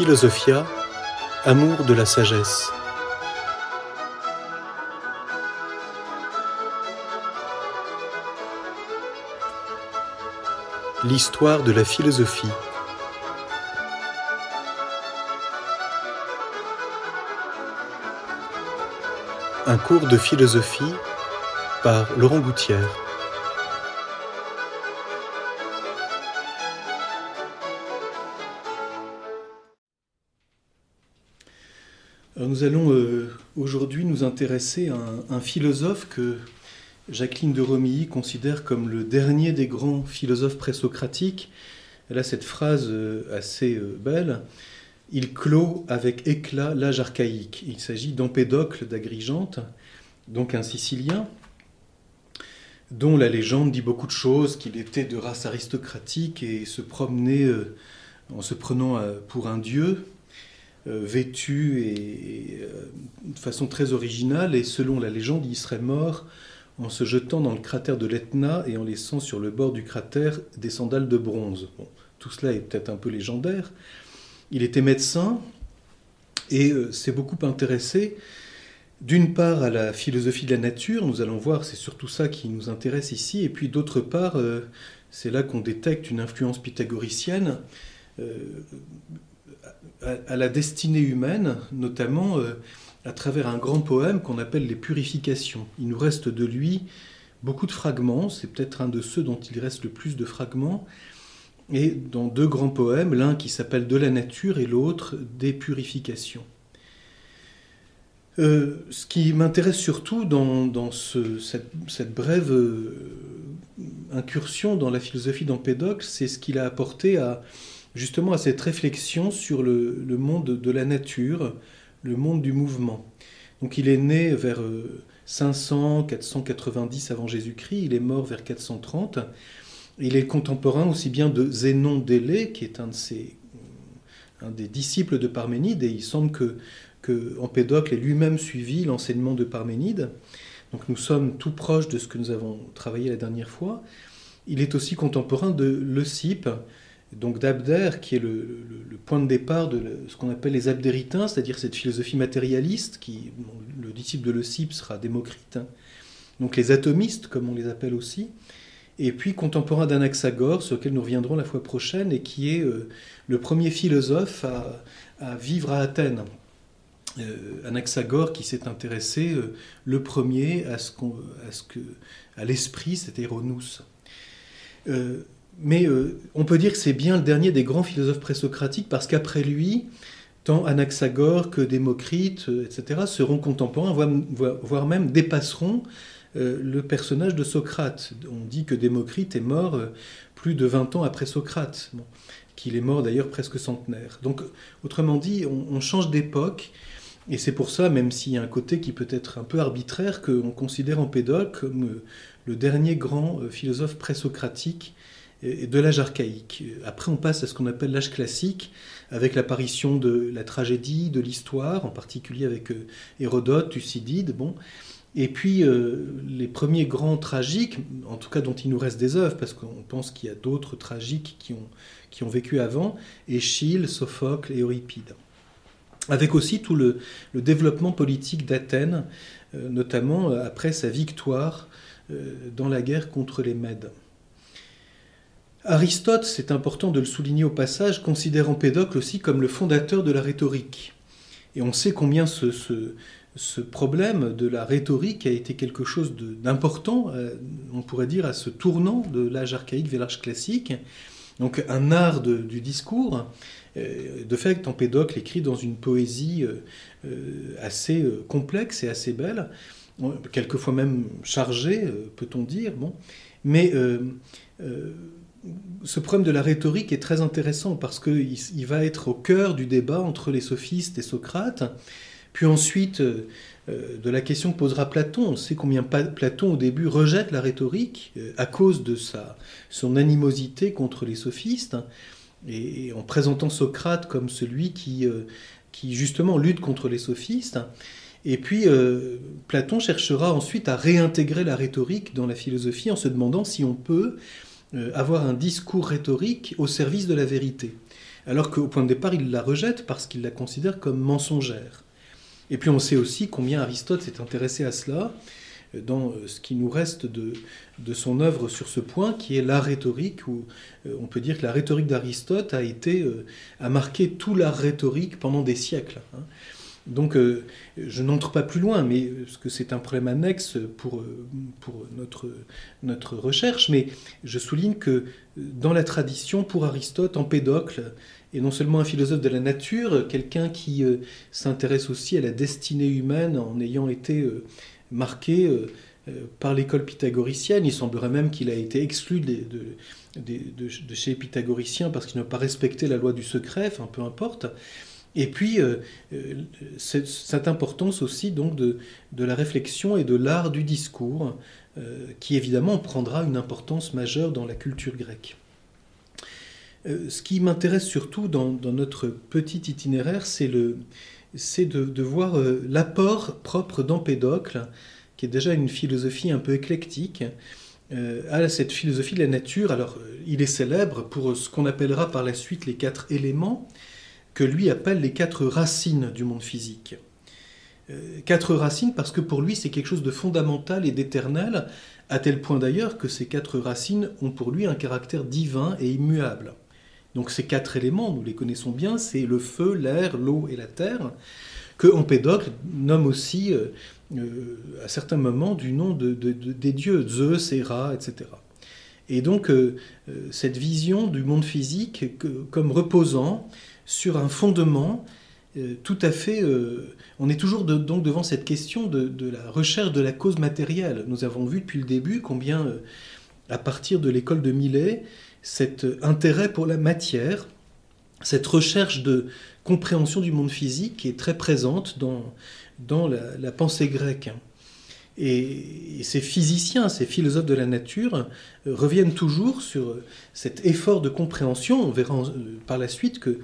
Philosophia, amour de la sagesse. L'histoire de la philosophie. Un cours de philosophie par Laurent Gouttière. Nous allons euh, aujourd'hui nous intéresser à un, philosophe que Jacqueline de Romilly considère comme le dernier des grands philosophes présocratiques. Elle a cette phrase euh, assez euh, belle. Il clôt avec éclat l'âge archaïque. Il s'agit d'Empédocle d'Agrigente, donc un Sicilien, dont la légende dit beaucoup de choses, qu'il était de race aristocratique et se promenait en se prenant pour un dieu, vêtu et, euh, de façon très originale, et selon la légende, il serait mort en se jetant dans le cratère de l'Etna et en laissant sur le bord du cratère des sandales de bronze. tout cela est peut-être un peu légendaire. Il était médecin et euh, s'est beaucoup intéressé d'une part à la philosophie de la nature, nous allons voir, c'est surtout ça qui nous intéresse ici, et puis d'autre part, c'est là qu'on détecte une influence pythagoricienne à, la destinée humaine, notamment euh, à travers un grand poème qu'on appelle Les Purifications. Il nous reste de lui beaucoup de fragments, c'est peut-être un de ceux dont il reste le plus de fragments, et dans deux grands poèmes, l'un qui s'appelle De la nature et l'autre Des purifications. Euh, ce qui m'intéresse surtout dans, cette, brève euh, incursion dans la philosophie d'Empédocle, c'est ce qu'il a apporté à, justement à cette réflexion sur le, monde de la nature, le monde du mouvement. Donc il est né vers 500, euh, 490 avant Jésus-Christ, il est mort vers 430. Il est contemporain aussi bien de Zénon d'Élée, qui est un, de ses, euh, des disciples de Parménide, et il semble que, que ait lui-même suivi l'enseignement de Parménide. Donc nous sommes tout proches de ce que nous avons travaillé la dernière fois. Il est aussi contemporain de Leucippe, donc d'Abder, qui est le, point de départ de ce qu'on appelle les abdéritains, c'est-à-dire cette philosophie matérialiste, qui, le disciple de Leucippe sera Démocrite, hein. donc les atomistes, comme on les appelle aussi, et puis contemporain d'Anaxagore, sur lequel nous reviendrons la fois prochaine, et qui est euh, le premier philosophe à, vivre à Athènes. Euh, Anaxagore qui s'est intéressé euh, le premier à, ce, à, l'esprit, c'était Ronous mais euh, on peut dire que c'est bien le dernier des grands philosophes présocratiques parce qu'après lui, tant Anaxagore que Démocrite, euh, etc., seront contemporains, voire, même dépasseront euh, le personnage de Socrate. On dit que Démocrite est mort plus de 20 ans après Socrate, qu'il est mort d'ailleurs presque centenaire. Donc, autrement dit, on, change d'époque. Et c'est pour ça, même s'il y a un côté qui peut être un peu arbitraire, qu'on considère Empédocle comme le dernier grand philosophe présocratique de l'âge archaïque. Après, on passe à ce qu'on appelle l'âge classique, avec l'apparition de la tragédie, de l'histoire, en particulier avec euh, Hérodote, Thucydide, bon. Et puis, euh, les premiers grands tragiques, en tout cas dont il nous reste des œuvres, parce qu'on pense qu'il y a d'autres tragiques qui ont, vécu avant, Échille, Sophocle et Euripide. Avec aussi tout le, développement politique d'Athènes, euh, notamment après sa victoire dans la guerre contre les Mèdes. Aristote, c'est important de le souligner au passage, considère Empédocle aussi comme le fondateur de la rhétorique. Et on sait combien ce, problème de la rhétorique a été quelque chose d'important, euh, on pourrait dire, à ce tournant de l'âge archaïque vers l'âge classique. Donc un art du discours. Euh, de fait, Empédocle écrit dans une poésie euh, assez complexe et assez belle, quelquefois même chargée, peut-on dire. Bon. Mais ce problème de la rhétorique est très intéressant parce qu'il il va être au cœur du débat entre les sophistes et Socrate. Puis ensuite, euh, de la question que posera Platon. On sait combien Platon, au début, rejette la rhétorique euh, à cause de sa, son animosité contre les sophistes, et, en présentant Socrate comme celui euh, qui, justement, lutte contre les sophistes. Et puis, Platon cherchera ensuite à réintégrer la rhétorique dans la philosophie en se demandant si on peut avoir un discours rhétorique au service de la vérité. Alors qu'au point de départ, il la rejette parce qu'il la considère comme mensongère. Et puis on sait aussi combien Aristote s'est intéressé à cela dans ce qui nous reste de, de son œuvre sur ce point, qui est la rhétorique, où on peut dire que la rhétorique d'Aristote a été a marqué tout l'art rhétorique pendant des siècles. Hein. Donc euh, je n'entre pas plus loin, mais parce que c'est un problème annexe pour, euh, pour notre, recherche, mais je souligne que dans la tradition, pour Aristote, Empédocle est non seulement un philosophe de la nature, quelqu'un qui euh, s'intéresse aussi à la destinée humaine en ayant été marqué par l'école pythagoricienne. Il semblerait même qu'il a été exclu de chez les pythagoriciens parce qu'il n'a pas respecté la loi du secret, enfin peu importe. Et puis, euh, euh, cette importance aussi donc de, la réflexion et de l'art du discours, euh, qui évidemment prendra une importance majeure dans la culture grecque. ce qui m'intéresse surtout dans, notre petit itinéraire, c'est de, de, voir l'apport propre d'Empédocle, qui est déjà une philosophie un peu éclectique, à cette philosophie de la nature. Alors, il est célèbre pour ce qu'on appellera par la suite les quatre éléments, que lui appelle les quatre racines du monde physique. Euh, quatre racines parce que pour lui c'est quelque chose de fondamental et d'éternel, à tel point d'ailleurs que ces quatre racines ont pour lui un caractère divin et immuable. Donc ces quatre éléments, nous les connaissons bien, c'est le feu, l'air, l'eau et la terre, que Empédocle nomme aussi euh, euh, à certains moments du nom de, des dieux, Zeus, Héra, etc. Et donc cette vision du monde physique comme reposant sur un fondement euh, tout à fait. Euh, on est toujours donc devant cette question de, la recherche de la cause matérielle. Nous avons vu depuis le début combien, euh, à partir de l'école de Millet, cet intérêt pour la matière, cette recherche de compréhension du monde physique est très présente dans, dans la, pensée grecque. Et, ces physiciens, ces philosophes de la nature reviennent toujours sur cet effort de compréhension. On verra par la suite que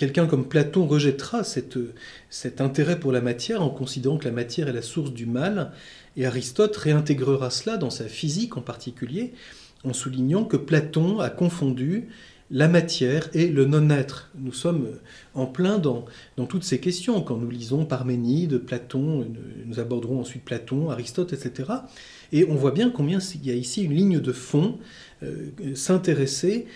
Quelqu'un comme Platon rejettera cet intérêt pour la matière en considérant que la matière est la source du mal, et Aristote réintégrera cela dans sa physique en particulier, en soulignant que Platon a confondu la matière et le non-être. Nous sommes en plein dans, toutes ces questions. Quand nous lisons Parménide, Platon, nous aborderons ensuite Platon, Aristote, etc. Et on voit bien combien il y a ici une ligne de fond, euh, s'intéresser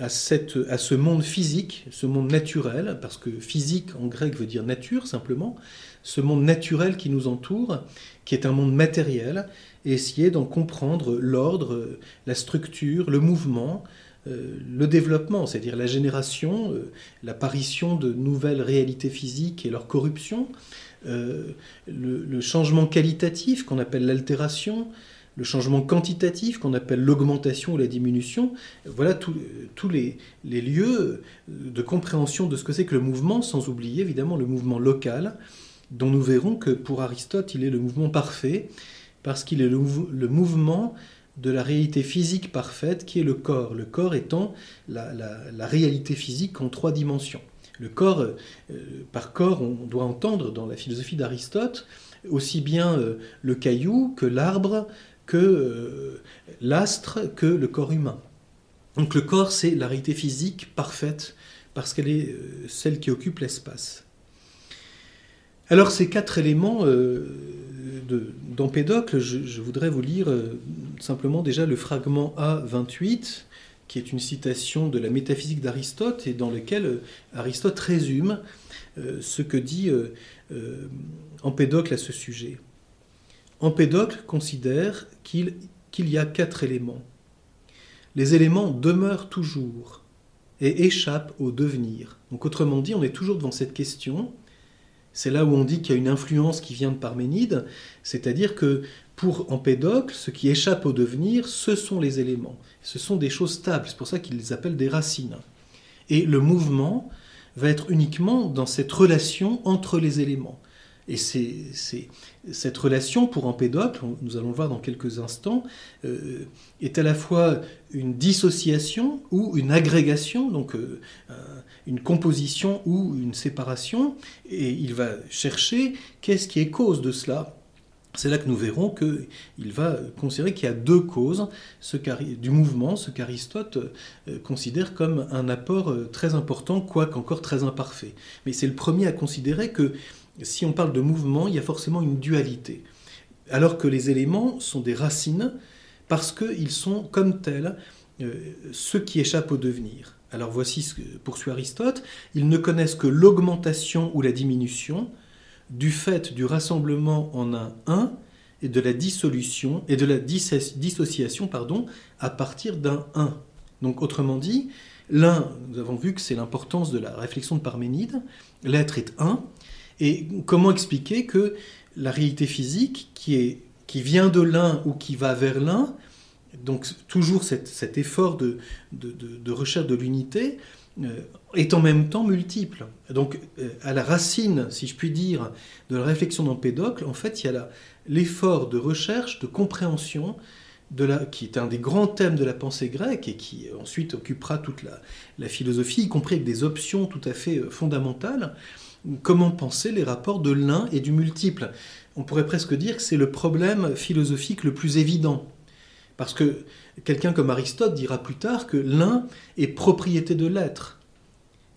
à, cette, ce monde physique, ce monde naturel, parce que physique en grec veut dire nature simplement, ce monde naturel qui nous entoure, qui est un monde matériel, et essayer d'en comprendre l'ordre, la structure, le mouvement, euh, le développement, c'est-à-dire la génération, euh, l'apparition de nouvelles réalités physiques et leur corruption, euh, le, changement qualitatif qu'on appelle l'altération, le changement quantitatif qu'on appelle l'augmentation ou la diminution. Voilà tous les, lieux de compréhension de ce que c'est que le mouvement, sans oublier évidemment le mouvement local, dont nous verrons que pour Aristote, il est le mouvement parfait, parce qu'il est le, mouvement de la réalité physique parfaite qui est le corps, le corps étant la, réalité physique en trois dimensions. Le corps, euh, par corps, on doit entendre dans la philosophie d'Aristote aussi bien euh, le caillou que l'arbre, que euh, l'astre, que le corps humain. Donc le corps, c'est la réalité physique parfaite, parce qu'elle est euh, celle qui occupe l'espace. Alors ces quatre éléments euh, d'Empédocle, je, voudrais vous lire simplement déjà le fragment A28, qui est une citation de la métaphysique d'Aristote, et dans lequel Aristote résume ce que dit Empédocle à ce sujet. Empédocle considère qu'il y a quatre éléments. Les éléments demeurent toujours et échappent au devenir. Donc autrement dit, on est toujours devant cette question. C'est là où on dit qu'il y a une influence qui vient de Parménide, c'est-à-dire que pour Empédocle, ce qui échappe au devenir, ce sont les éléments. Ce sont des choses stables, c'est pour ça qu'il les appelle des racines. Et le mouvement va être uniquement dans cette relation entre les éléments. Et c'est, cette relation pour Empédocle, nous allons le voir dans quelques instants, euh, est à la fois une dissociation ou une agrégation, donc euh, une composition ou une séparation, et il va chercher qu'est-ce qui est cause de cela. c'est là que nous verrons qu'il va considérer qu'il y a deux causes du mouvement, ce qu'Aristote euh, considère comme un apport très important, quoique encore très imparfait. Mais c'est le premier à considérer que si on parle de mouvement, il y a forcément une dualité, alors que les éléments sont des racines parce qu'ils sont comme tels euh, ceux qui échappent au devenir. Alors voici ce que poursuit Aristote, ils ne connaissent que l'augmentation ou la diminution, du fait du rassemblement en un un et de la dissolution et de la dissociation pardon, à partir d'un un. Donc autrement dit, l'un, nous avons vu que c'est l'importance de la réflexion de Parménide, l'être est un, et comment expliquer que la réalité physique qui, est, qui vient de l'un ou qui va vers l'un, donc toujours cet, effort de, recherche de l'unité, euh, est en même temps multiple. Donc, euh, à la racine, si je puis dire, de la réflexion d'Empédocle, en fait, il y a l'effort de recherche, de compréhension, qui est un des grands thèmes de la pensée grecque et qui ensuite occupera toute la, philosophie, y compris avec des options tout à fait euh, fondamentales. Comment penser les rapports de l'un et du multiple On pourrait presque dire que c'est le problème philosophique le plus évident. Parce que quelqu'un comme Aristote dira plus tard que l'un est propriété de l'être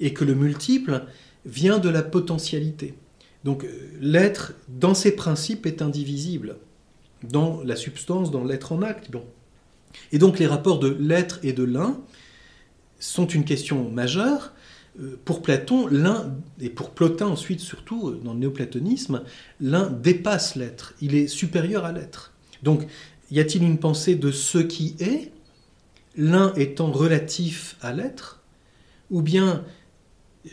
et que le multiple vient de la potentialité. Donc l'être, dans ses principes, est indivisible, dans la substance, dans l'être en acte. Bon. Et donc les rapports de l'être et de l'un sont une question majeure. Euh, pour Platon, l'un, et pour Plotin ensuite surtout, euh, dans le néoplatonisme, l'un dépasse l'être, il est supérieur à l'être. Donc y a-t-il une pensée de ce qui est, l'un étant relatif à l'être, ou bien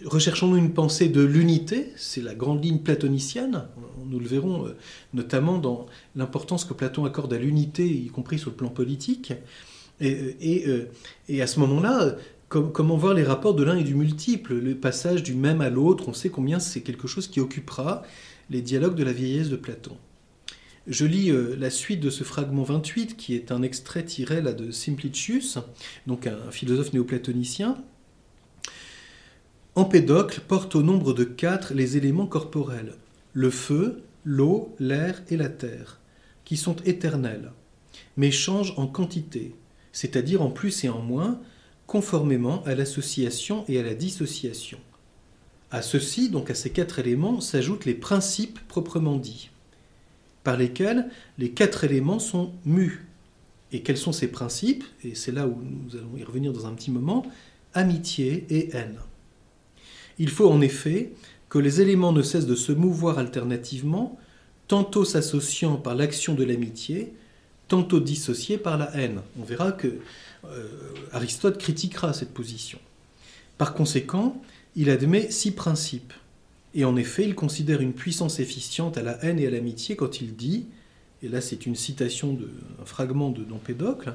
recherchons-nous une pensée de l'unité, c'est la grande ligne platonicienne, nous le verrons euh, notamment dans l'importance que Platon accorde à l'unité, y compris sur le plan politique, et, à ce moment-là, comment voir les rapports de l'un et du multiple, le passage du même à l'autre, on sait combien c'est quelque chose qui occupera les dialogues de la vieillesse de Platon. Je lis euh, la suite de ce fragment 28, qui est un extrait tiré de Simplicius, donc un philosophe néoplatonicien. Empédocle porte au nombre de quatre les éléments corporels le feu, l'eau, l'air et la terre, qui sont éternels, mais changent en quantité, c'est-à-dire en plus et en moins, conformément à l'association et à la dissociation. À ceci, donc à ces quatre éléments, s'ajoutent les principes proprement dits par lesquels les quatre éléments sont mus. Et quels sont ces principes? Et c'est là où nous allons y revenir dans un petit moment. Amitié et haine. Il faut en effet que les éléments ne cessent de se mouvoir alternativement, tantôt s'associant par l'action de l'amitié, tantôt dissociés par la haine. On verra que Aristote critiquera cette position. Par conséquent, il admet six principes. Et en effet, il considère une puissance efficiente à la haine et à l'amitié quand il dit, et là c'est une citation d'un fragment de d'Empédocle,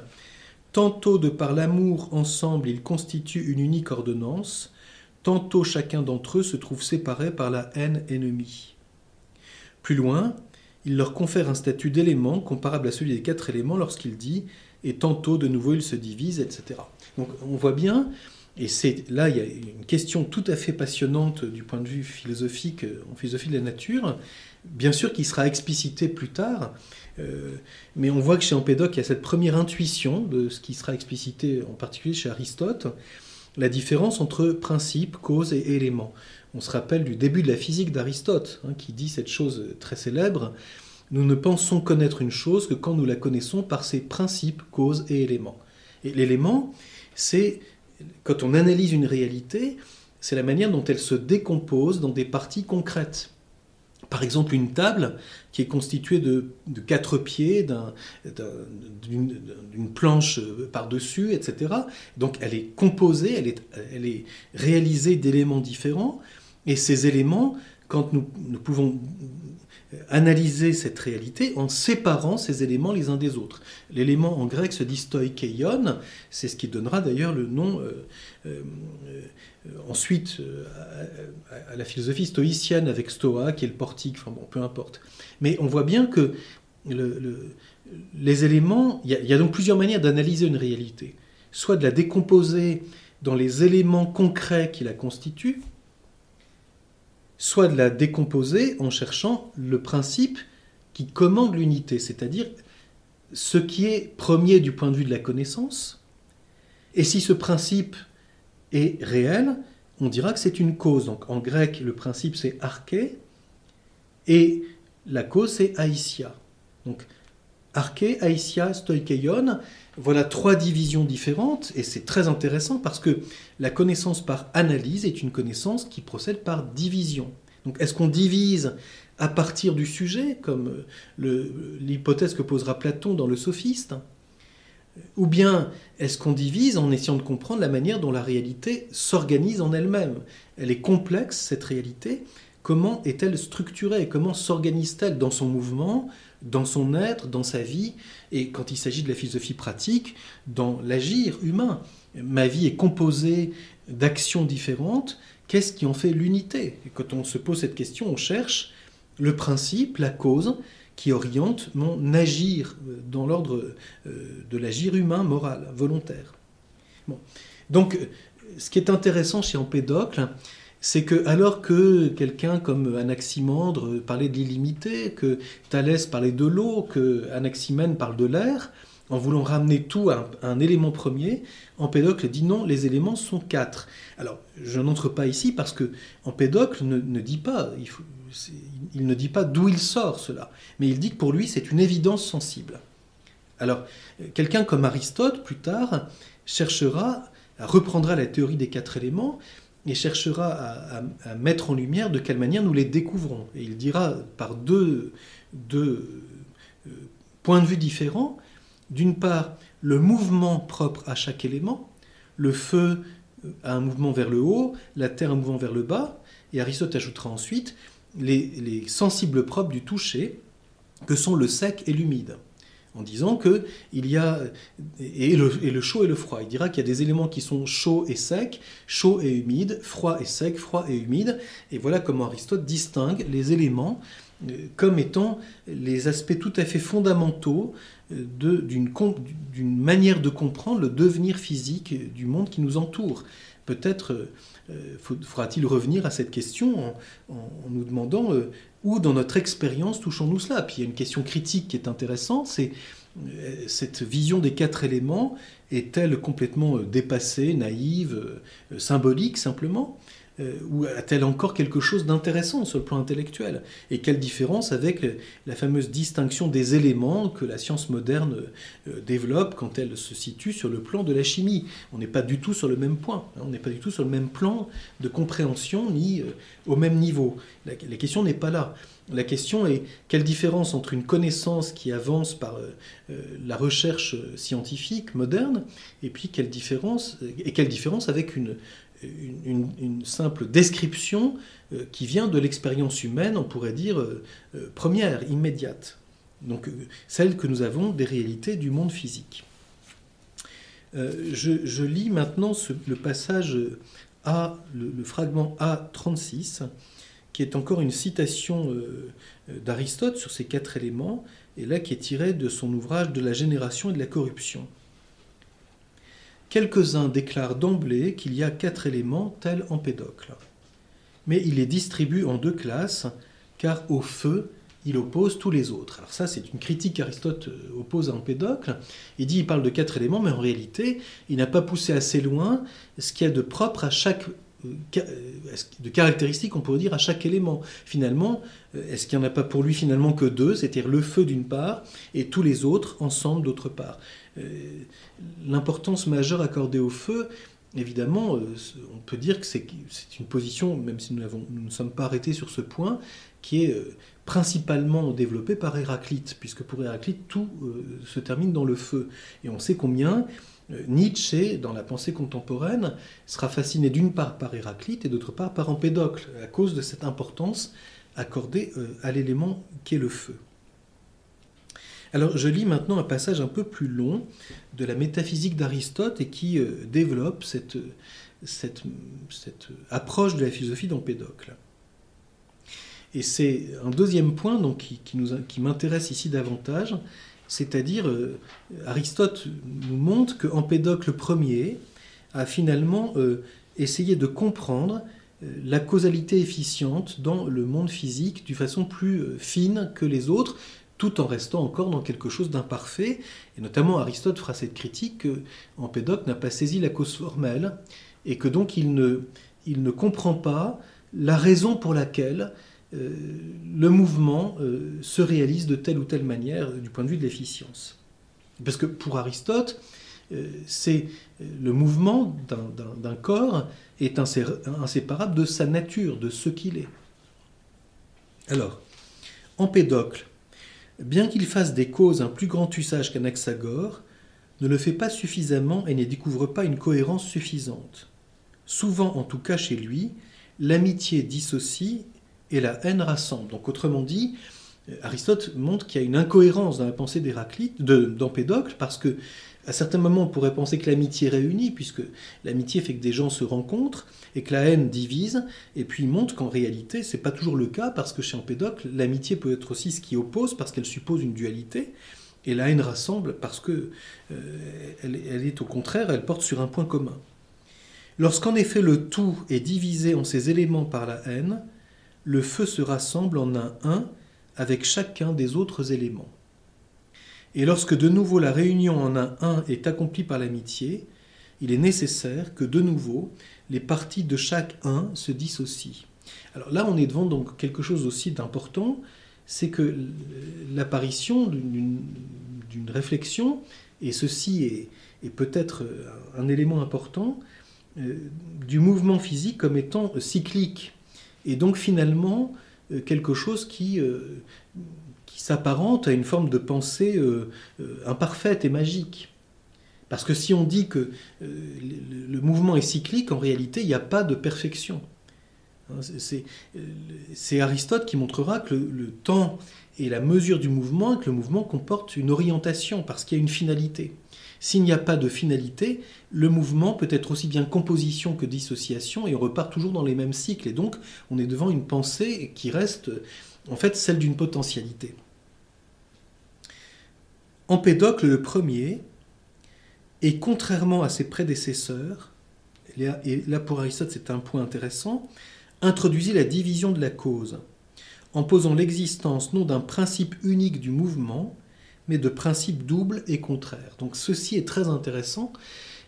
Tantôt de par l'amour ensemble ils constituent une unique ordonnance, tantôt chacun d'entre eux se trouve séparé par la haine ennemie. Plus loin, il leur confère un statut d'élément comparable à celui des quatre éléments lorsqu'il dit et tantôt de nouveau ils se divisent, etc. Donc on voit bien et c'est là, il y a une question tout à fait passionnante du point de vue philosophique, euh, en philosophie de la nature, bien sûr qui sera explicitée plus tard, euh, mais on voit que chez Empédocle, il y a cette première intuition de ce qui sera explicité en particulier chez Aristote, la différence entre principe, cause et élément. On se rappelle du début de la physique d'Aristote, hein, qui dit cette chose très célèbre, nous ne pensons connaître une chose que quand nous la connaissons par ses principes, causes et éléments. Et l'élément, c'est quand on analyse une réalité, c'est la manière dont elle se décompose dans des parties concrètes. Par exemple, une table qui est constituée de, quatre pieds, d'une planche par-dessus, etc. Donc elle est composée, elle est, réalisée d'éléments différents. Et ces éléments, quand nous pouvons analyser cette réalité en séparant ces éléments les uns des autres. L'élément en grec se dit stoikeion, c'est ce qui donnera d'ailleurs le nom euh, euh, euh, ensuite à, la philosophie stoïcienne avec stoa qui est le portique, enfin bon, peu importe. Mais on voit bien que les éléments, il y, a donc plusieurs manières d'analyser une réalité. Soit de la décomposer dans les éléments concrets qui la constituent, soit de la décomposer en cherchant le principe qui commande l'unité, c'est-à-dire ce qui est premier du point de vue de la connaissance. Et si ce principe est réel, on dira que c'est une cause. Donc en grec, le principe c'est arché, et la cause c'est aïsia. Donc arché, aïsia, stoikeion, voilà trois divisions différentes, et c'est très intéressant parce que la connaissance par analyse est une connaissance qui procède par division. Donc est-ce qu'on divise à partir du sujet, comme l'hypothèse que posera Platon dans le Sophiste Ou bien est-ce qu'on divise en essayant de comprendre la manière dont la réalité s'organise en elle-même? Elle est complexe, cette réalité. Comment est-elle structurée Comment s'organise-t-elle dans son mouvement, dans son être, dans sa vie Et quand il s'agit de la philosophie pratique, dans l'agir humain? Ma vie est composée d'actions différentes. Qu'est-ce qui en fait l'unité? Quand on se pose cette question, on cherche le principe, la cause qui oriente mon agir euh, dans l'ordre euh, de l'agir humain, moral, volontaire. Bon. Donc, euh, ce qui est intéressant chez Empédocle, c'est que alors que quelqu'un comme Anaximandre parlait de l'illimité, que Thalès parlait de l'eau, que Anaximène parle de l'air, en voulant ramener tout à un, élément premier, Empédocle dit non, les éléments sont quatre. Alors, je n'entre pas ici parce que Empédocle ne, dit pas, il, ne dit pas d'où il sort cela, mais il dit que pour lui c'est une évidence sensible. Alors, quelqu'un comme Aristote, plus tard, cherchera, reprendra la théorie des quatre éléments et cherchera à, mettre en lumière de quelle manière nous les découvrons. Et il dira par deux, euh, points de vue différents d'une part, le mouvement propre à chaque élément, le feu a un mouvement vers le haut, la terre un mouvement vers le bas, et Aristote ajoutera ensuite les, sensibles propres du toucher, que sont le sec et l'humide, en disant que il y a et le, chaud et le froid. Il dira qu'il y a des éléments qui sont chauds et secs, chauds et humides, froid et sec, froid et humide, et voilà comment Aristote distingue les éléments euh, comme étant les aspects tout à fait fondamentaux d'une manière de comprendre le devenir physique du monde qui nous entoure. Peut-être euh, faudra-t-il revenir à cette question en, nous demandant euh, où dans notre expérience touchons-nous cela? Puis il y a une question critique qui est intéressante, c'est euh, cette vision des quatre éléments est-elle complètement dépassée, naïve, symbolique simplement? Euh, ou a-t-elle encore quelque chose d'intéressant sur le plan intellectuel Et quelle différence avec la fameuse distinction des éléments que la science moderne euh, développe quand elle se situe sur le plan de la chimie On n'est pas du tout sur le même point, hein. on n'est pas du tout sur le même plan de compréhension ni euh, au même niveau. La, question n'est pas là. La question est quelle différence entre une connaissance qui avance par la recherche scientifique moderne et puis quelle différence et quelle différence avec une, une, simple description euh, qui vient de l'expérience humaine, on pourrait dire euh, euh, première, immédiate. Donc celle que nous avons des réalités du monde physique. Je, lis maintenant le passage A, le, fragment A36, qui est encore une citation d'Aristote sur ces quatre éléments, et là qui est tiré de son ouvrage De la génération et de la corruption. Quelques-uns déclarent d'emblée qu'il y a quatre éléments tels Empédocle. Mais il les distribue en deux classes, car au feu, il oppose tous les autres. Alors ça, c'est une critique qu'Aristote euh, oppose à Empédocle. Il dit, il parle de quatre éléments, mais en réalité, il n'a pas poussé assez loin ce qu'il y a de propre à chaque euh, euh, de caractéristiques, on pourrait dire, à chaque élément. Finalement, est-ce qu'il n'y en a pas pour lui finalement que deux, c'est-à-dire le feu d'une part et tous les autres ensemble d'autre part l'importance majeure accordée au feu, évidemment, euh, on peut dire que c'est une position, même si nous, ne sommes pas arrêtés sur ce point, qui est euh, principalement développée par Héraclite, puisque pour Héraclite, tout se termine dans le feu. Et on sait combien Nietzsche, dans la pensée contemporaine, sera fasciné d'une part par Héraclite et d'autre part par Empédocle, à cause de cette importance accordée à l'élément qui est le feu. Alors je lis maintenant un passage un peu plus long de la métaphysique d'Aristote et qui euh, développe cette, cette, approche de la philosophie d'Empédocle. Et c'est un deuxième point qui, m'intéresse ici davantage, c'est-à-dire euh, Aristote nous montre que Empédocle Ier a finalement euh, essayé de comprendre la causalité efficiente dans le monde physique d'une façon plus fine que les autres, tout en restant encore dans quelque chose d'imparfait. Et notamment Aristote fera cette critique qu'Empédocle n'a pas saisi la cause formelle et que donc il ne, comprend pas la raison pour laquelle euh, le mouvement euh, se réalise de telle ou telle manière du point de vue de l'efficience. Parce que pour Aristote, euh, c'est le mouvement d'un corps est inséparable de sa nature, de ce qu'il est. Alors, Empédocle, bien qu'il fasse des causes un plus grand usage qu'Anaxagore, ne le fait pas suffisamment et ne découvre pas une cohérence suffisante. Souvent, en tout cas chez lui, l'amitié dissocie et la haine rassemble. Donc autrement dit, Aristote montre qu'il y a une incohérence dans la pensée d'Héraclite, d'Empédocle, parce que à certains moments on pourrait penser que l'amitié réunit, puisque l'amitié fait que des gens se rencontrent, et que la haine divise, et puis montre qu'en réalité c'est pas toujours le cas, parce que chez Empédocle, l'amitié peut être aussi ce qui oppose, parce qu'elle suppose une dualité, et la haine rassemble parce que euh, elle est au contraire, elle porte sur un point commun. Lorsqu'en effet le tout est divisé en ses éléments par la haine, le feu se rassemble en un un avec chacun des autres éléments. Et lorsque de nouveau la réunion en un un est accomplie par l'amitié, il est nécessaire que de nouveau les parties de chaque un se dissocient. Alors là, on est devant donc quelque chose aussi d'important, c'est que l'apparition d'une réflexion, et ceci est, est peut-être un élément important, euh, du mouvement physique comme étant cyclique. Et donc finalement, euh, quelque chose qui, euh, qui s'apparente à une forme de pensée imparfaite et magique. Parce que si on dit que le mouvement est cyclique, en réalité, il n'y a pas de perfection. Hein, c'est Aristote qui montrera que le, temps est la mesure du mouvement et que le mouvement comporte une orientation parce qu'il y a une finalité. S'il n'y a pas de finalité, le mouvement peut être aussi bien composition que dissociation et on repart toujours dans les mêmes cycles. Et donc, on est devant une pensée qui reste en fait celle d'une potentialité. Empédocle le premier, et contrairement à ses prédécesseurs, et là pour Aristote c'est un point intéressant, introduisit la division de la cause, en posant l'existence non d'un principe unique du mouvement, mais de principes doubles et contraires. Donc ceci est très intéressant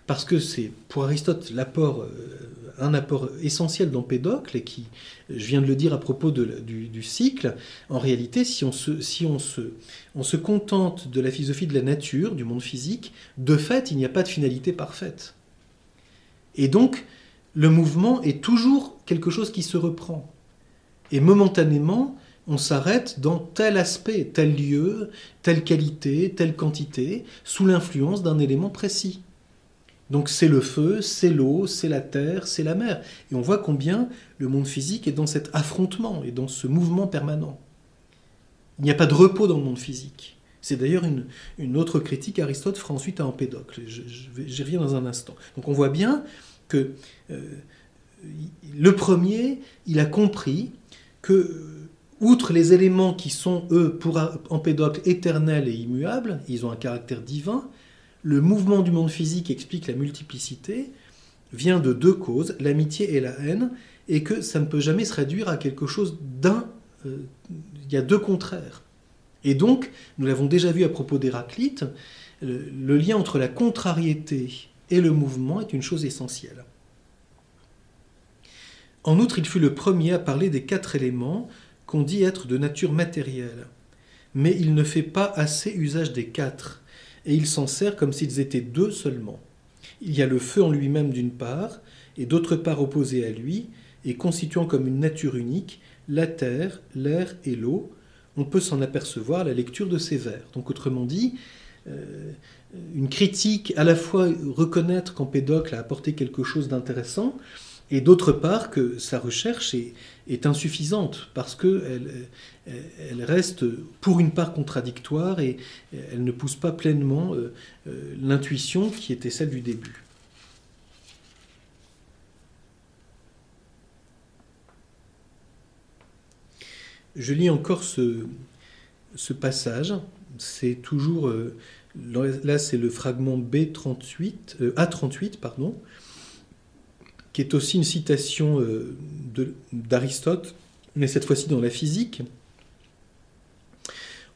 parce que c'est pour Aristote l'apport, euh, un apport essentiel d'Empédocle et qui, je viens de le dire à propos du, cycle, en réalité, si, on se, on se contente de la philosophie de la nature, du monde physique, de fait, il n'y a pas de finalité parfaite. Et donc, le mouvement est toujours quelque chose qui se reprend. Et momentanément, on s'arrête dans tel aspect, tel lieu, telle qualité, telle quantité, sous l'influence d'un élément précis. Donc c'est le feu, c'est l'eau, c'est la terre, c'est la mer. Et on voit combien le monde physique est dans cet affrontement et dans ce mouvement permanent. Il n'y a pas de repos dans le monde physique. C'est d'ailleurs une, autre critique Aristote fera ensuite à Empédocle. J'y reviens dans un instant. Donc on voit bien que euh, le premier, il a compris que, outre les éléments qui sont, eux, pour Empédocle, éternels et immuables, ils ont un caractère divin, le mouvement du monde physique explique la multiplicité, vient de deux causes, l'amitié et la haine, et que ça ne peut jamais se réduire à quelque chose d'un... Euh, il y a deux contraires. Et donc, nous l'avons déjà vu à propos d'Héraclite, le lien entre la contrariété et le mouvement est une chose essentielle. En outre, il fut le premier à parler des quatre éléments qu'on dit être de nature matérielle. Mais il ne fait pas assez usage des quatre, et il s'en sert comme s'ils étaient deux seulement. Il y a le feu en lui-même d'une part, et d'autre part opposé à lui, et constituant comme une nature unique, la terre, l'air et l'eau. On peut s'en apercevoir à la lecture de ces vers. Donc autrement dit, euh, une critique à la fois reconnaître qu'Empédocle a apporté quelque chose d'intéressant, et d'autre part que sa recherche est, insuffisante parce qu'elle elle reste pour une part contradictoire et elle ne pousse pas pleinement euh, euh, l'intuition qui était celle du début. Je lis encore ce, passage, c'est toujours, euh, là c'est le fragment B38, A38, pardon, qui est aussi une citation euh, d'Aristote, mais cette fois-ci dans la physique.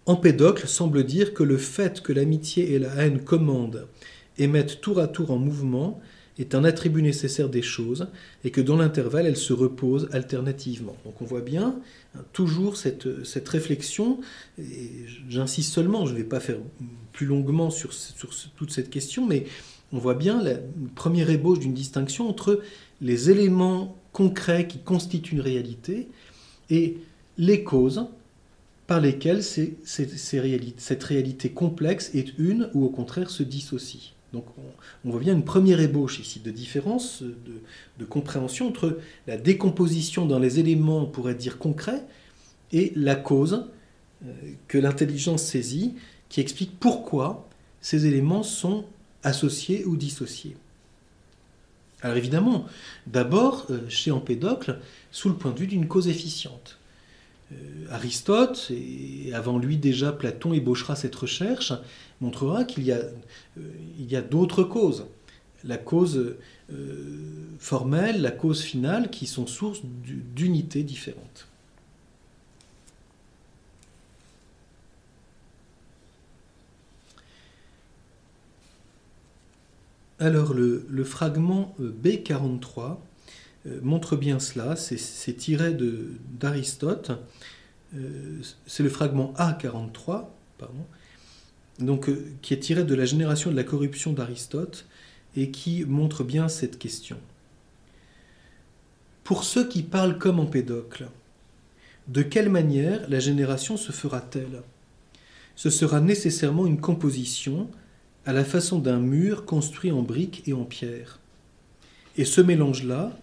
Empédocle semble dire que le fait que l'amitié et la haine commandent et mettent tour à tour en mouvement est un attribut nécessaire des choses et que dans l'intervalle elles se reposent alternativement. Donc on voit bien hein, toujours cette, cette réflexion, et j'insiste seulement, je ne vais pas faire plus longuement sur, sur, toute cette question, mais on voit bien la première ébauche d'une distinction entre les éléments concrets qui constituent une réalité et les causes par lesquelles cette réalité complexe est une ou au contraire se dissocie. Donc on, voit bien une première ébauche ici de différence, de, compréhension entre la décomposition dans les éléments, on pourrait dire concrets, et la cause euh, que l'intelligence saisit, qui explique pourquoi ces éléments sont associés ou dissociés. Alors évidemment, d'abord, euh, chez Empédocle, sous le point de vue d'une cause efficiente. Euh, Aristote, et avant lui déjà Platon ébauchera cette recherche, montrera qu'il y a, euh, a d'autres causes. La cause formelle, la cause finale, qui sont sources d'unités différentes. Alors le, fragment euh, B43 euh, montre bien cela, c'est tiré d'Aristote, euh, c'est le fragment A43, pardon, donc, qui est tiré de la génération de la corruption d'Aristote et qui montre bien cette question. Pour ceux qui parlent comme Empédocle, de quelle manière la génération se fera-t-elle? Ce sera nécessairement une composition à la façon d'un mur construit en briques et en pierre. Et ce mélange-là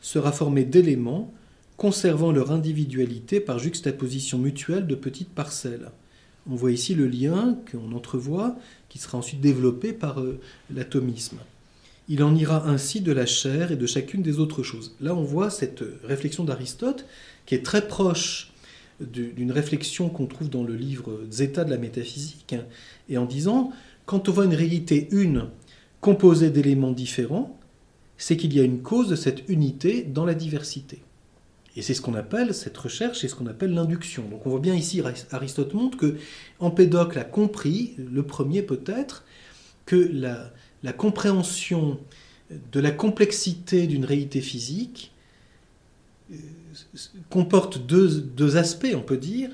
sera formé d'éléments conservant leur individualité par juxtaposition mutuelle de petites parcelles. On voit ici le lien qu'on entrevoit, qui sera ensuite développé par euh, l'atomisme. Il en ira ainsi de la chair et de chacune des autres choses. Là, on voit cette réflexion d'Aristote qui est très proche d'une réflexion qu'on trouve dans le livre Zeta de la métaphysique, et en disant quand on voit une réalité une composée d'éléments différents, c'est qu'il y a une cause de cette unité dans la diversité. Et c'est ce qu'on appelle, cette recherche, c'est ce qu'on appelle l'induction. Donc on voit bien ici, Aristote montre que Empédocle a compris, le premier peut-être, que la, compréhension de la complexité d'une réalité physique euh, comporte deux aspects, on peut dire.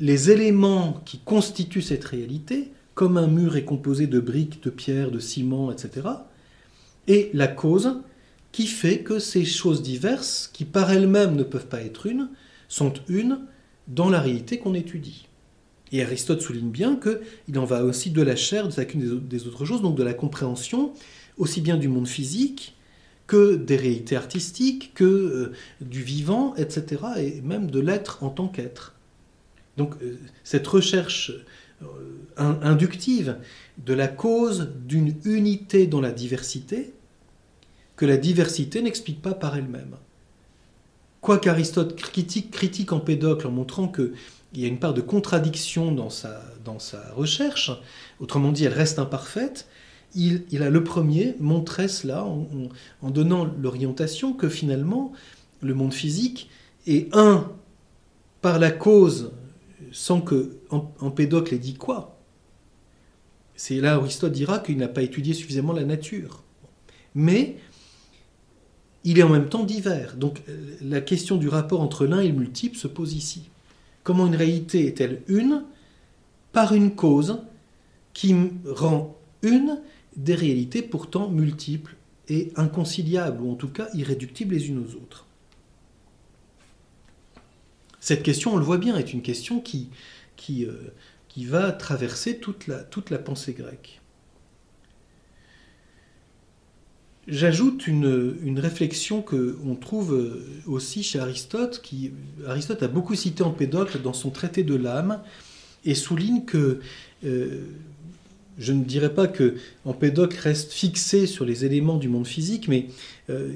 Les éléments qui constituent cette réalité, comme un mur est composé de briques, de pierres, de ciment, etc. Et la cause qui fait que ces choses diverses, qui par elles-mêmes ne peuvent pas être une, sont une dans la réalité qu'on étudie. Et Aristote souligne bien qu'il en va aussi de la chair, de chacune des autres choses, donc de la compréhension, aussi bien du monde physique que des réalités artistiques, que euh, du vivant, etc., et même de l'être en tant qu'être. Donc euh, cette recherche inductive de la cause d'une unité dans la diversité que la diversité n'explique pas par elle-même. Quoiqu'Aristote critique, critique Empédocle en montrant qu'il y a une part de contradiction dans sa, recherche, autrement dit, elle reste imparfaite, il, a le premier montré cela en donnant l'orientation que finalement le monde physique est un par la cause sans que Empédocle ait dit quoi. C'est là Aristote dira qu'il n'a pas étudié suffisamment la nature. Mais il est en même temps divers. Donc euh, la question du rapport entre l'un et le multiple se pose ici. Comment une réalité est-elle une par une cause qui rend une des réalités pourtant multiples et inconciliables, ou en tout cas irréductibles les unes aux autres cette question, on le voit bien, est une question qui, euh, va traverser toute la, pensée grecque. J'ajoute une, une, réflexion qu'on trouve euh, aussi chez Aristote, qui Aristote a beaucoup cité Empédocle dans son traité de l'âme, et souligne que euh, je ne dirais pas que Empédocle reste fixé sur les éléments du monde physique, mais euh,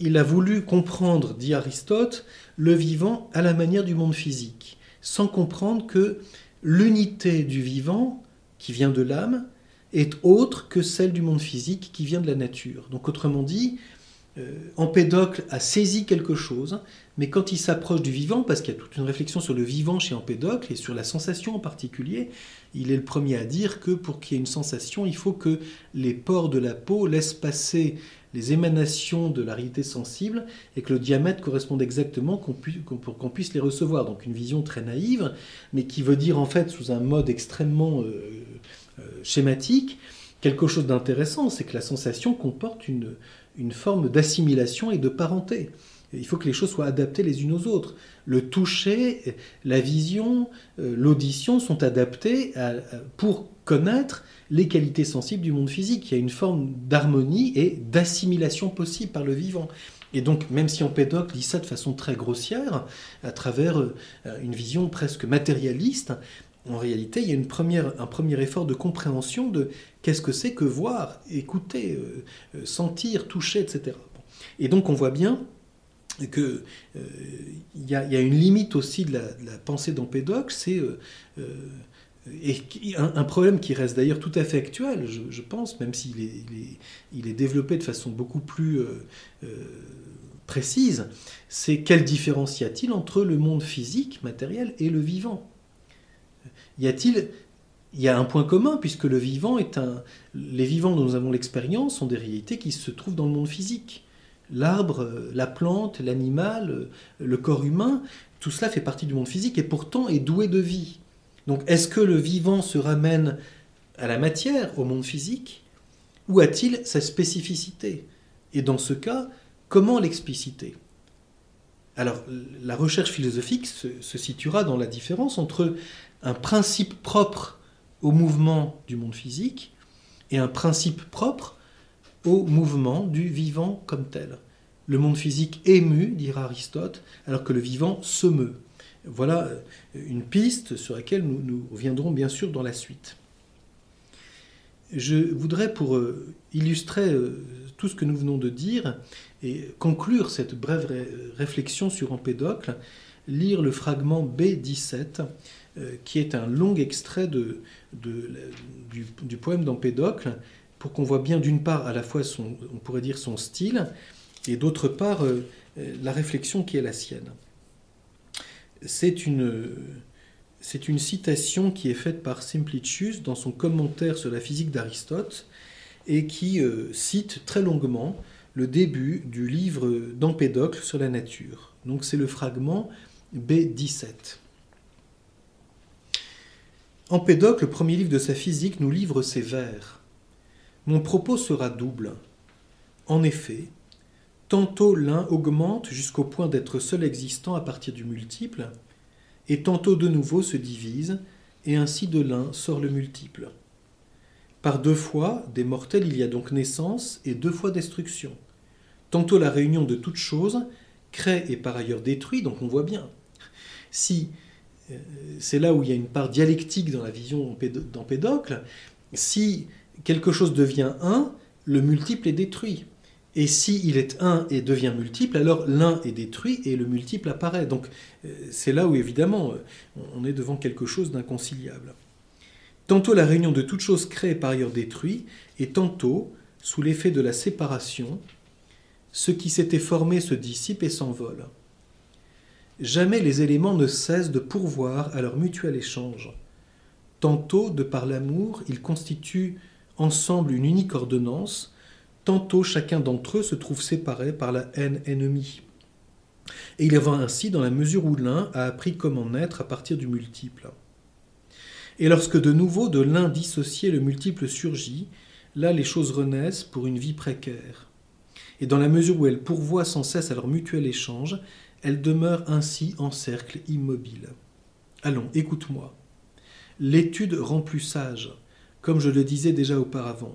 il a voulu comprendre, dit Aristote, le vivant à la manière du monde physique, sans comprendre que l'unité du vivant, qui vient de l'âme, est autre que celle du monde physique qui vient de la nature. Donc autrement dit, euh, Empédocle a saisi quelque chose, mais quand il s'approche du vivant, parce qu'il y a toute une réflexion sur le vivant chez Empédocle et sur la sensation en particulier, il est le premier à dire que pour qu'il y ait une sensation, il faut que les pores de la peau laissent passer les émanations de la réalité sensible et que le diamètre corresponde exactement pour qu'on puisse les recevoir. Donc une vision très naïve, mais qui veut dire en fait sous un mode extrêmement euh, euh, schématique quelque chose d'intéressant, c'est que la sensation comporte une, une forme d'assimilation et de parenté. Il faut que les choses soient adaptées les unes aux autres. Le toucher, la vision, euh, l'audition sont adaptés pour connaître les qualités sensibles du monde physique. Il y a une forme d'harmonie et d'assimilation possible par le vivant. Et donc, même si Empédocle dit ça de façon très grossière, à travers euh, une vision presque matérialiste, en réalité, il y a un premier effort de compréhension de qu'est-ce que c'est que voir, écouter, euh, sentir, toucher, etc. Et donc, on voit bien que euh, il y, a une limite aussi de la, pensée d'Empédocle, c'est euh, euh, et un, problème qui reste d'ailleurs tout à fait actuel, je, pense, même s'il est, développé de façon beaucoup plus précise, c'est quelle différence y a-t-il entre le monde physique, matériel, et le vivant? Y a-t-il il y a un point commun puisque le vivant est un les vivants dont nous avons l'expérience sont des réalités qui se trouvent dans le monde physique l'arbre, la plante, l'animal, le corps humain, tout cela fait partie du monde physique et pourtant est doué de vie. Donc est-ce que le vivant se ramène à la matière, au monde physique, ou a-t-il sa spécificité? Et dans ce cas, comment l'expliciter? Alors la recherche philosophique se, se situera dans la différence entre un principe propre au mouvement du monde physique et un principe propre au mouvement du vivant comme tel. Le monde physique ému, dira Aristote, alors que le vivant se meut. Voilà euh, une piste sur laquelle nous, reviendrons bien sûr dans la suite. Je voudrais, pour euh, illustrer euh, tout ce que nous venons de dire et conclure cette brève réflexion sur Empédocle, lire le fragment B17, qui est un long extrait de, du, du, poème d'Empédocle, pour qu'on voit bien d'une part à la fois son, on pourrait dire son style, et d'autre part euh, la réflexion qui est la sienne. C'est une, citation qui est faite par Simplicius dans son commentaire sur la physique d'Aristote et qui euh, cite très longuement le début du livre d'Empédocle sur la nature. Donc c'est le fragment B17. Empédocle, le premier livre de sa physique, nous livre ces vers. Mon propos sera double. En effet, tantôt l'un augmente jusqu'au point d'être seul existant à partir du multiple, et tantôt de nouveau se divise, et ainsi de l'un sort le multiple. Par deux fois des mortels il y a donc naissance et deux fois destruction. Tantôt la réunion de toutes choses crée et par ailleurs détruit, donc on voit bien. Si euh, c'est là où il y a une part dialectique dans la vision d'Empédocle, si quelque chose devient un, le multiple est détruit. Et si est un et devient multiple, alors l'un est détruit et le multiple apparaît. Donc euh, c'est là où évidemment euh, on est devant quelque chose d'inconciliable. Tantôt la réunion de toutes choses crée par ailleurs détruit, et tantôt, sous l'effet de la séparation, ce qui s'était formé se dissipe et s'envole. Jamais les éléments ne cessent de pourvoir à leur mutuel échange. Tantôt, de par l'amour, ils constituent ensemble une unique ordonnance, tantôt chacun d'entre eux se trouve séparé par la haine ennemie. Et il y va ainsi dans la mesure où l'un a appris comment naître à partir du multiple. Et lorsque de nouveau de l'un dissocié le multiple surgit, là les choses renaissent pour une vie précaire. Et dans la mesure où elles pourvoient sans cesse à leur mutuel échange, elles demeurent ainsi en cercle immobile. Allons, écoute-moi. L'étude rend plus sage comme je le disais déjà auparavant.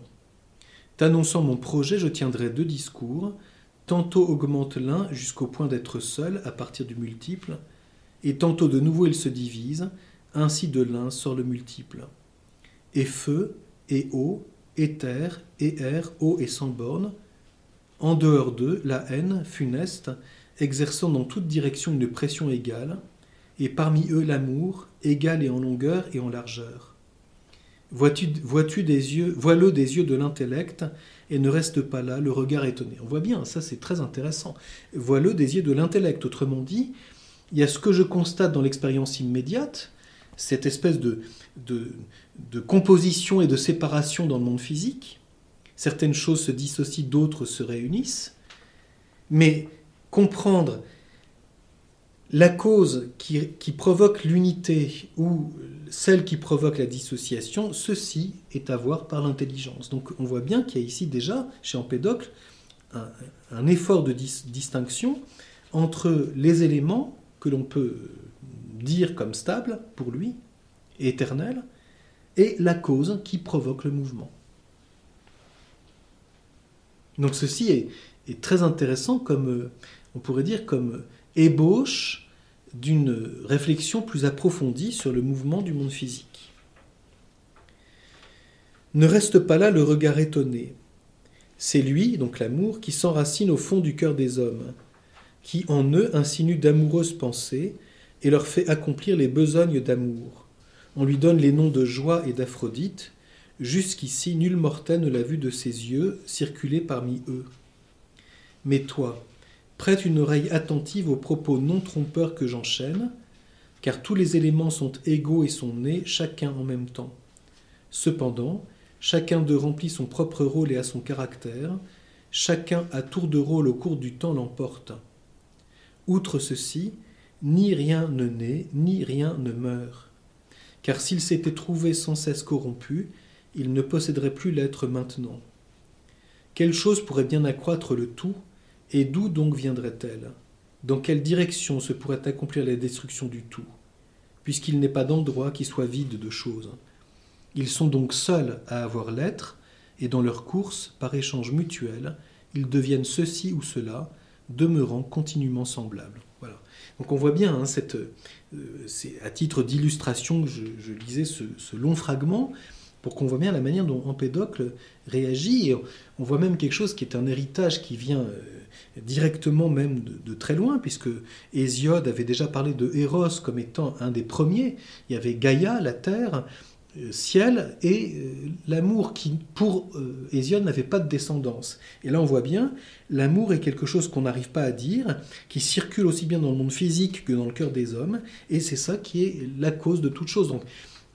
T'annonçant mon projet, je tiendrai deux discours. Tantôt augmente l'un jusqu'au point d'être seul à partir du multiple, et tantôt de nouveau il se divise, ainsi de l'un sort le multiple. Et feu, et eau, et terre, et air, eau et sans borne, en dehors d'eux, la haine, funeste, exerçant dans toute direction une pression égale, et parmi eux l'amour, égal et en longueur et en largeur. Vois-tu vois des yeux, vois-le des yeux de l'intellect et ne reste pas là, le regard étonné. On voit bien, ça c'est très intéressant. Vois-le des yeux de l'intellect. Autrement dit, il y a ce que je constate dans l'expérience immédiate, cette espèce de, composition et de séparation dans le monde physique. Certaines choses se dissocient, d'autres se réunissent. Mais comprendre la cause qui, qui provoque l'unité ou celle qui provoque la dissociation, ceci est à voir par l'intelligence. Donc on voit bien qu'il y a ici déjà, chez Empédocle, un, effort de distinction entre les éléments que l'on peut dire comme stables pour lui, éternels, et la cause qui provoque le mouvement. Donc ceci est, très intéressant comme, on pourrait dire, comme ébauche d'une réflexion plus approfondie sur le mouvement du monde physique. Ne reste pas là le regard étonné. C'est lui, donc l'amour, qui s'enracine au fond du cœur des hommes, qui en eux insinue d'amoureuses pensées et leur fait accomplir les besognes d'amour. On lui donne les noms de joie et d'Aphrodite. Jusqu'ici, nul mortel ne l'a vu de ses yeux circuler parmi eux. Mais toi, prête une oreille attentive aux propos non trompeurs que j'enchaîne, car tous les éléments sont égaux et sont nés chacun en même temps. Cependant, chacun d'eux remplit son propre rôle et a son caractère, chacun à tour de rôle au cours du temps l'emporte. Outre ceci, ni rien ne naît, ni rien ne meurt. Car s'il s'était trouvé sans cesse corrompu, il ne posséderait plus l'être maintenant. Quelle chose pourrait bien accroître le tout, et d'où donc viendrait-elle? Dans quelle direction se pourrait accomplir la destruction du tout Puisqu'il n'est pas d'endroit qui soit vide de choses? Ils sont donc seuls à avoir l'être, et dans leur course, par échange mutuel, ils deviennent ceci ou cela, demeurant continuellement semblables. Donc on voit bien, hein, euh, c'est à titre d'illustration que je, lisais ce, long fragment, pour qu'on voit bien la manière dont Empédocle réagit. On voit même quelque chose qui est un héritage qui vient euh, directement même de, très loin, puisque Hésiode avait déjà parlé de Héros comme étant un des premiers. Il y avait Gaïa, la terre, euh, ciel et euh, l'amour qui, pour Hésiode, n'avait pas de descendance. Et là, on voit bien, l'amour est quelque chose qu'on n'arrive pas à dire, qui circule aussi bien dans le monde physique que dans le cœur des hommes, et c'est ça qui est la cause de toute chose. Donc,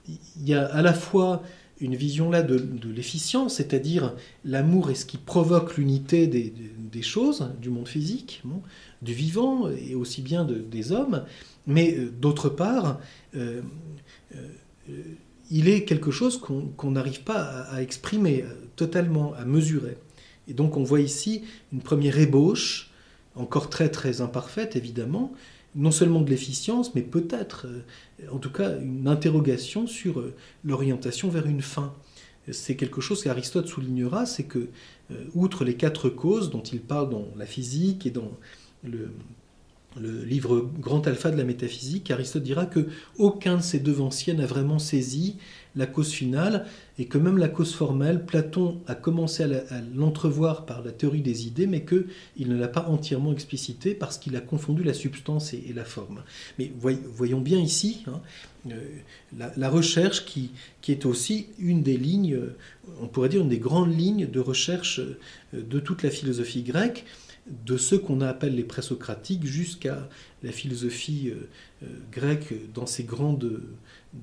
il y a à la fois une vision là de, l'efficience, c'est-à-dire l'amour est ce qui provoque l'unité des, choses, du monde physique, du vivant, et aussi bien des hommes, mais d'autre part, il est quelque chose qu'on n'arrive pas à, exprimer euh, totalement, à mesurer. Et donc on voit ici une première ébauche, encore très très imparfaite évidemment, non seulement de l'efficience, mais peut-être, euh, en tout cas, une interrogation sur euh, l'orientation vers une fin. C'est quelque chose qu'Aristote soulignera, c'est que, outre les quatre causes dont il parle dans la physique et dans le, le livre Grand Alpha de la métaphysique, Aristote dira que aucun de ces devanciers n'a vraiment saisi la cause finale et que même la cause formelle, Platon a commencé à l'entrevoir par la théorie des idées, mais qu'il ne l'a pas entièrement explicité parce qu'il a confondu la substance et, la forme. Mais voyons bien ici hein, euh, la, recherche qui, qui, est aussi une des lignes, on pourrait dire une des grandes lignes de recherche euh, de toute la philosophie grecque de ce qu'on appelle les présocratiques jusqu'à la philosophie euh, euh, grecque dans ses grands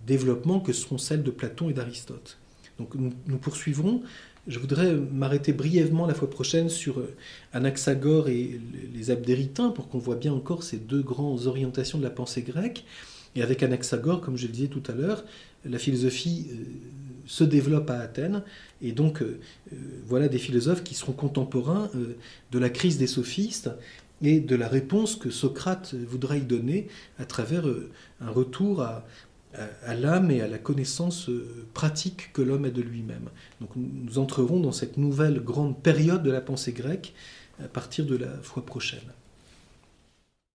développements que seront celles de Platon et d'Aristote. Donc nous, poursuivrons. Je voudrais m'arrêter brièvement la fois prochaine sur euh, Anaxagore et les Abdéritains pour qu'on voit bien encore ces deux grandes orientations de la pensée grecque. Et avec Anaxagore, comme je le disais tout à l'heure, la philosophie se développe à Athènes. Et donc, euh, euh, voilà des philosophes qui seront contemporains euh, de la crise des sophistes et de la réponse que Socrate voudrait y donner à travers un retour à, l'âme et à la connaissance pratique que l'homme a de lui-même. Donc nous entrerons dans cette nouvelle grande période de la pensée grecque à partir de la fois prochaine.